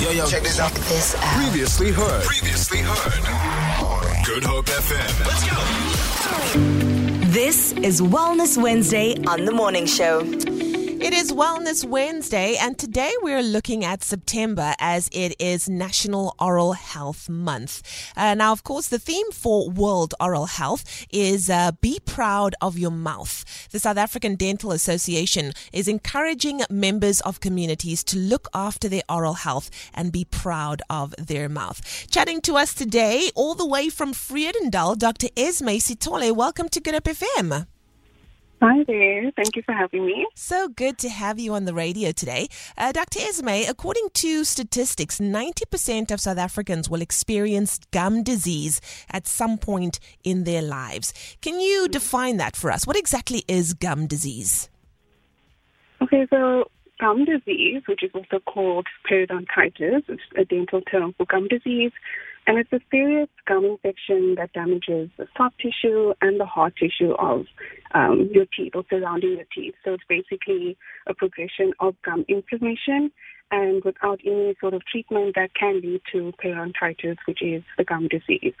Yo, yo, check this out. This out. Previously heard. Previously heard. Good Hope FM. Let's go. This is Wellness Wednesday on The Morning Show. It is Wellness Wednesday, and today we're looking at September as it is National Oral Health Month. Uh, now, of course, the theme for World Oral Health is uh, Be Proud of Your Mouth. The South African Dental Association is encouraging members of communities to look after their oral health and be proud of their mouth. Chatting to us today, all the way from Vredendal, Dr. Esme Sithole. Welcome to Good Hope FM. Hi there. Thank you for having me. So good to have you on the radio today. Uh, Dr. Esme, according to statistics, 90% of South Africans will experience gum disease at some point in their lives. Can you define that for us? What exactly is gum disease? Okay, so gum disease, which is also called periodontitis, is a dental term for gum disease, and it's a serious gum infection that damages the soft tissue and the hard tissue of um, your teeth or surrounding your teeth. So it's basically a progression of gum inflammation. And without any sort of treatment, that can lead to periodontitis, which is the gum disease.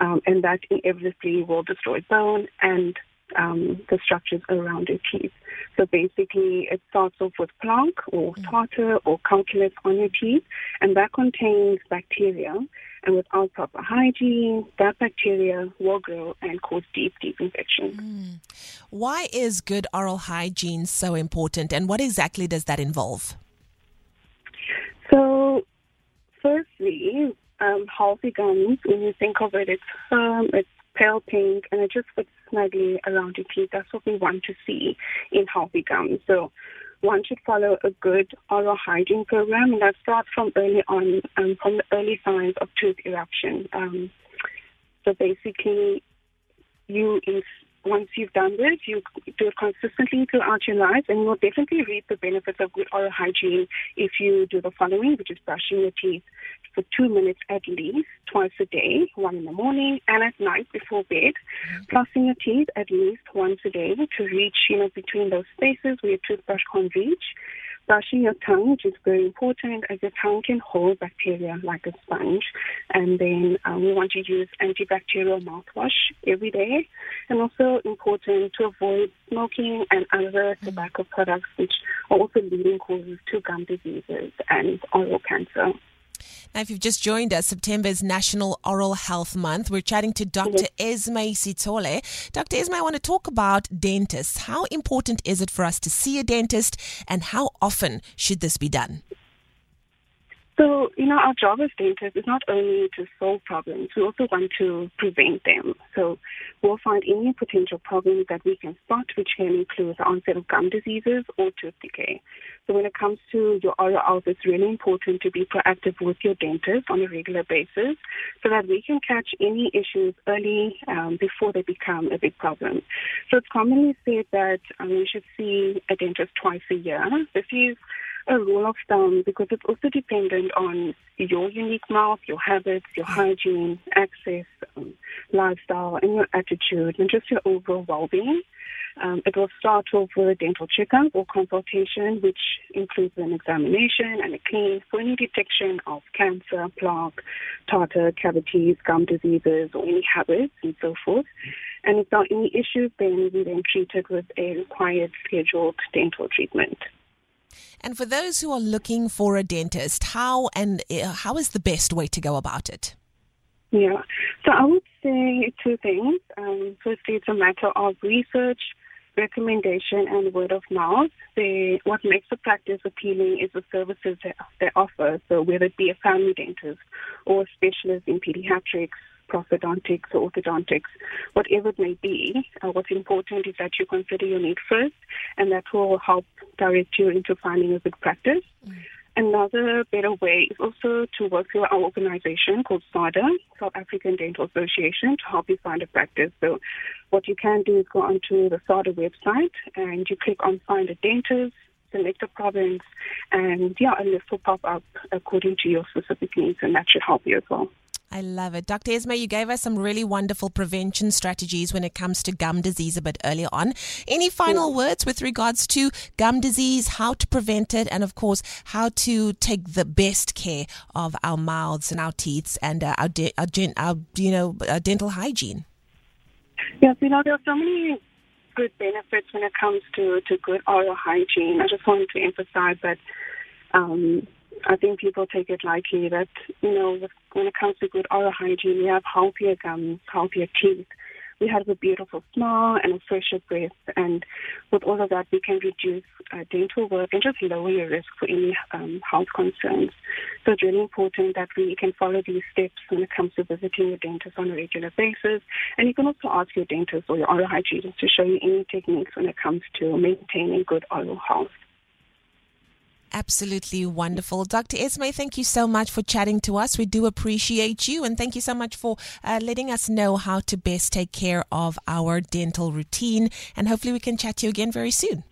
Um, and that inevitably will destroy bone and um, the structures around your teeth. So basically, it starts off with plaque or tartar or calculus on your teeth, and that contains bacteria. And without proper hygiene, that bacteria will grow and cause deep, deep infection. Why is good oral hygiene so important, and what exactly does that involve? So, firstly, um, healthy gums, when you think of it, it's firm, it's pale pink, and it just fits snugly around your teeth. That's what we want to see in healthy gums. So, one should follow a good oral hygiene program, and that starts from early on, um, from the early signs of tooth eruption. Um, so basically, you once you've done this, you do it consistently throughout your life, and you'll definitely reap the benefits of good oral hygiene if you do the following, which is brushing your teeth for two minutes at least, twice a day, one in the morning and at night before bed. Flossing your teeth at least once a day to reach, you know, between those spaces where your toothbrush can't reach. Brushing your tongue, which is very important, as your tongue can hold bacteria like a sponge. And then um, we want to use antibacterial mouthwash every day. And also important to avoid smoking and other tobacco products, which are also leading causes to gum diseases and oral cancer. Now, if you've just joined us, September is National Oral Health Month. We're chatting to Dr. Esme Sithole. Dr. Esme, I want to talk about dentists. How important is it for us to see a dentist, and how often should this be done? So, you know, our job as dentists is not only to solve problems, we also want to prevent them. So we'll find any potential problems that we can spot, which can include the onset of gum diseases or tooth decay. So when it comes to your oral health, it's really important to be proactive with your dentist on a regular basis so that we can catch any issues early um, before they become a big problem. So it's commonly said that um, we should see a dentist twice a year. This is a rule of thumb because it's also dependent on your unique mouth, your habits, your hygiene, access, um, lifestyle, and your attitude, and just your overall well-being. Um, it will start off with a dental checkup or consultation, which includes an examination and a clean for any detection of cancer, plaque, tartar, cavities, gum diseases, or any habits, and so forth. And if there are any issues, then we then treat it with a required scheduled dental treatment. And for those who are looking for a dentist, how and uh, how is the best way to go about it? Yeah. So I would say two things. Um, firstly, it's a matter of research, recommendation, and word of mouth. They, what makes the practice appealing is the services that they offer. So whether it be a family dentist or a specialist in pediatrics, prosthodontics or orthodontics, whatever it may be, uh, what's important is that you consider your need first, and that will help direct you into finding a good practice. Another better way is also to work through our organization called SADA, South African Dental Association, to help you find a practice. So what you can do is go onto the SADA website and you click on Find a Dentist, select a province, and yeah, a list will pop up according to your specific needs, and that should help you as well. I love it. Dr. Esme, you gave us some really wonderful prevention strategies when it comes to gum disease a bit earlier on. Any final yeah. words with regards to gum disease, how to prevent it, and of course, how to take the best care of our mouths and our teeth and uh, our, de- our, gen- our, you know, uh, dental hygiene? Yes, you know, there are so many good benefits when it comes to, to good oral hygiene. I just wanted to emphasize that um, I think people take it lightly that, you know, when it comes to good oral hygiene, we have healthier gums, healthier teeth. We have a beautiful smile and a fresher breath. And with all of that, we can reduce uh, dental work and just lower your risk for any um, health concerns. So it's really important that we can follow these steps when it comes to visiting your dentist on a regular basis. And you can also ask your dentist or your oral hygienist to show you any techniques when it comes to maintaining good oral health. Absolutely wonderful. Dr. Esme, thank you so much for chatting to us. We do appreciate you. And thank you so much for uh, letting us know how to best take care of our dental routine. And hopefully, we can chat to you again very soon.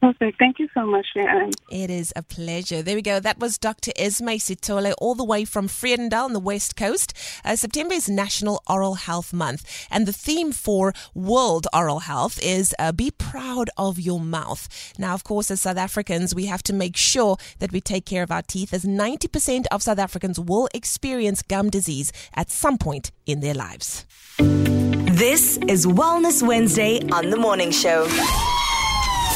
Perfect. Thank you so much, Leigh-Anne. It is a pleasure. There we go. That was Dr. Esme Sithole, all the way from Vredendal on the West Coast. Uh, September is National Oral Health Month, and the theme for World Oral Health is uh, Be Proud of Your Mouth. Now, of course, as South Africans, we have to make sure that we take care of our teeth, as 90% of South Africans will experience gum disease at some point in their lives. This is Wellness Wednesday on The Morning Show.